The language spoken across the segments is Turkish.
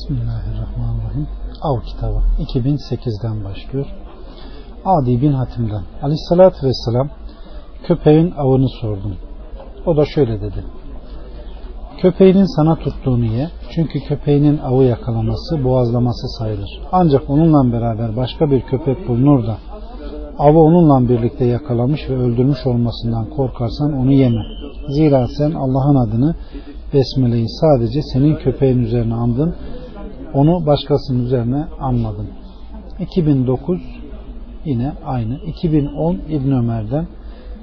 Bismillahirrahmanirrahim. Av kitabı 2008'den başlıyor. Adi bin Hatim'den. Aleyhissalatü vesselam köpeğin avını sordum. O da şöyle dedi. Köpeğinin sana tuttuğunu ye. Çünkü köpeğinin avı yakalaması, boğazlaması sayılır. Ancak onunla beraber başka bir köpek bulunur da avı onunla birlikte yakalamış ve öldürmüş olmasından korkarsan onu yeme. Zira sen Allah'ın adını Besmele'yi sadece senin köpeğin üzerine andın. Onu başkasının üzerine anmadın. 2009 yine aynı. 2010 İbn Ömer'den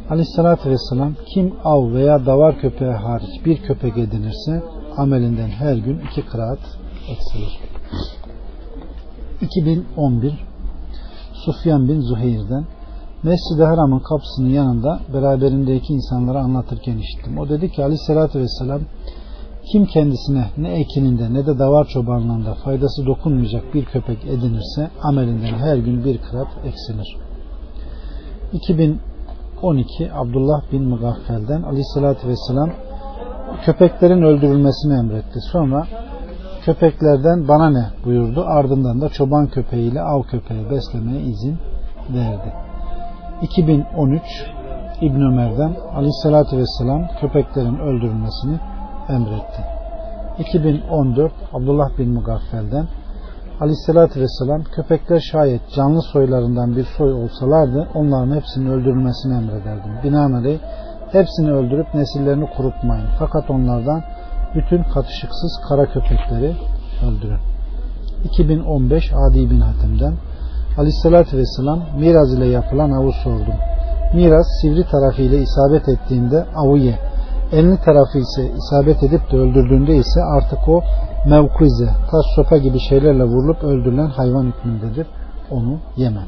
Aleyhissalatü Vesselam kim av veya davar köpeği hariç bir köpek edinirse amelinden her gün iki kıraat eksilir. 2011 Sufyan bin Zuhair'den Mescid-i Haram'ın kapısının yanında beraberindeki insanlara anlatırken işittim. O dedi ki Aleyhisselatü Vesselam kim kendisine ne ekininde ne de davar çobanlığında faydası dokunmayacak bir köpek edinirse amelinden her gün bir kırat eksilir. 2012 Abdullah bin Mugaffel'den Aleyhisselatü Vesselam köpeklerin öldürülmesini emretti. Sonra köpeklerden bana ne buyurdu. Ardından da çoban köpeğiyle av köpeği beslemeye izin verdi. 2013 İbn Ömer'den Aleyhisselatü Vesselam köpeklerin öldürülmesini emretti. 2014 Abdullah bin Mugaffel'den Aleyhisselatü Vesselam köpekler şayet canlı soylarından bir soy olsalardı onların hepsinin öldürülmesini emrederdim. Binaenaleyh hepsini öldürüp nesillerini kurutmayın. Fakat onlardan bütün katışıksız kara köpekleri öldürün. 2015 Adi bin Hatim'den Aleyhisselatü Vesselam miraz ile yapılan avı sordum. Miraz sivri tarafıyla isabet ettiğinde avı ye. Elini tarafı ise isabet edip de öldürdüğünde ise artık o mevkuize, taş sopa gibi şeylerle vurulup öldürülen hayvan hükmündedir. Onu yeme.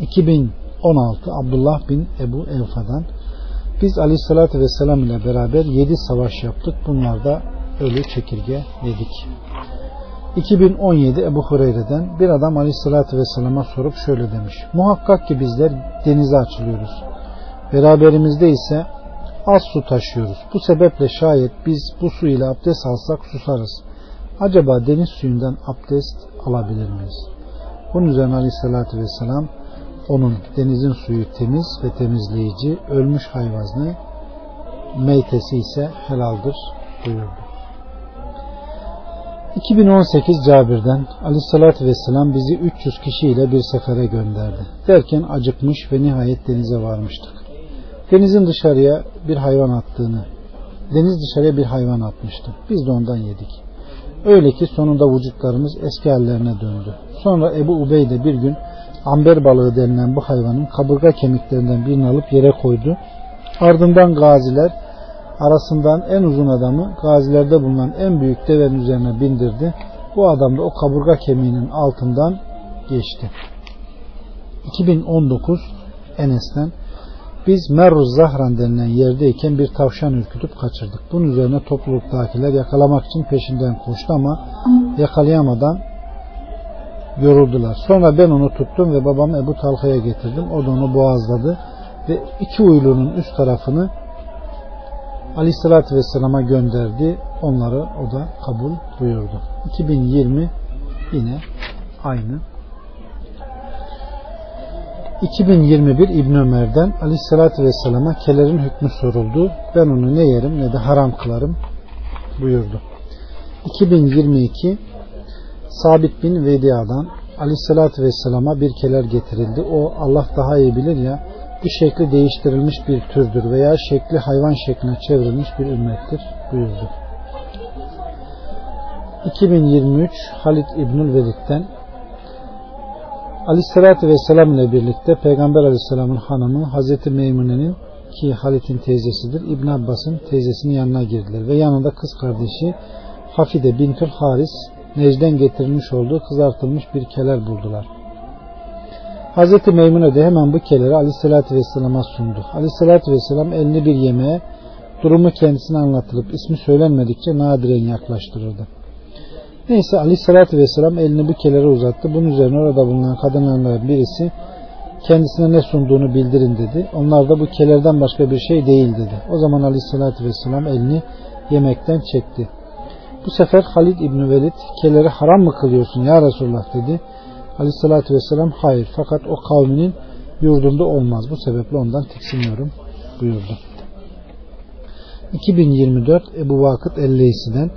2016 Abdullah bin Ebu Evfa'dan biz Aleyhisselatü Vesselam ile beraber 7 savaş yaptık. Bunlarda ölü çekirge yedik. 2017 Ebu Hureyre'den bir adam Aleyhisselatü Vesselam'a sorup şöyle demiş. Muhakkak ki bizler denize açılıyoruz. Beraberimizde ise az su taşıyoruz. Bu sebeple şayet biz bu su ile abdest alsak susarız. Acaba deniz suyundan abdest alabilir miyiz? Bunun üzerine Aleyhisselatü Vesselam onun denizin suyu temiz ve temizleyici, ölmüş hayvanı meytesi ise helaldir buyurdu. 2018 Cabir'den Aleyhisselatü Vesselam bizi 300 kişiyle bir sefere gönderdi. Derken acıkmış ve nihayet denize varmıştık. Denizin dışarıya bir hayvan attığını, deniz dışarıya bir hayvan atmıştı. Biz de ondan yedik. Öyle ki sonunda vücutlarımız eski hallerine döndü. Sonra Ebu Ubeyde bir gün amber balığı denilen bu hayvanın kaburga kemiklerinden birini alıp yere koydu. Ardından gaziler arasından en uzun adamı gazilerde bulunan en büyük devenin üzerine bindirdi. Bu adam da o kaburga kemiğinin altından geçti. 2019 Enes'ten biz Merruz Zahran denilen yerdeyken bir tavşan ürkütüp kaçırdık. Bunun üzerine topluluktakiler yakalamak için peşinden koştu ama yakalayamadan yoruldular. Sonra ben onu tuttum ve babam Ebu Talha'ya getirdim. O da onu boğazladı ve iki uylunun üst tarafını Aleyhisselatü Vesselam'a gönderdi. Onları o da kabul buyurdu. 2020 yine aynı. 2021 İbn Ömer'den Aleyhisselatü Vesselam'a kelerin hükmü soruldu. Ben onu ne yerim ne de haram kılarım buyurdu. 2022 Sabit bin Vedia'dan Aleyhisselatü Vesselam'a bir keler getirildi. O Allah daha iyi bilir ya bu şekli değiştirilmiş bir türdür veya şekli hayvan şekline çevrilmiş bir ümmettir buyurdu. 2023 Halid İbnül Velid'den Aleyhisselatü Vesselam ile birlikte Peygamber Aleyhisselam'ın hanımı Hazreti Meymune'nin ki Halit'in teyzesidir. İbn Abbas'ın teyzesinin yanına girdiler ve yanında kız kardeşi Hafide Bintül Haris Necden getirilmiş olduğu kızartılmış bir keler buldular. Hazreti Meymune de hemen bu keleri Aleyhisselatü Vesselam'a sundu. Aleyhisselatü Vesselam elini bir yemeğe durumu kendisine anlatılıp ismi söylenmedikçe nadiren yaklaştırırdı. Neyse Aleyhisselatü Vesselam elini bu kelere uzattı. Bunun üzerine orada bulunan kadınlardan birisi kendisine ne sunduğunu bildirin dedi. Onlar da bu kelerden başka bir şey değil dedi. O zaman Aleyhisselatü Vesselam elini yemekten çekti. Bu sefer Halid İbni Velid keleri haram mı kılıyorsun ya Resulullah dedi. Aleyhissalatü vesselam hayır fakat o kavminin yurdunda olmaz. Bu sebeple ondan tiksiniyorum buyurdu. 2024 Ebu Vakıt Elleysi'den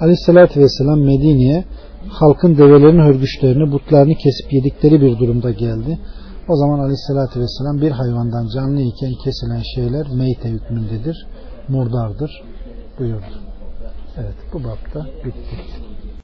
Aleyhissalatü vesselam Medine'ye halkın develerin hörgüçlerini, butlarını kesip yedikleri bir durumda geldi. O zaman Aleyhissalatü vesselam bir hayvandan canlı iken kesilen şeyler meyte hükmündedir, murdardır buyurdu. Evet bu bapta bitti.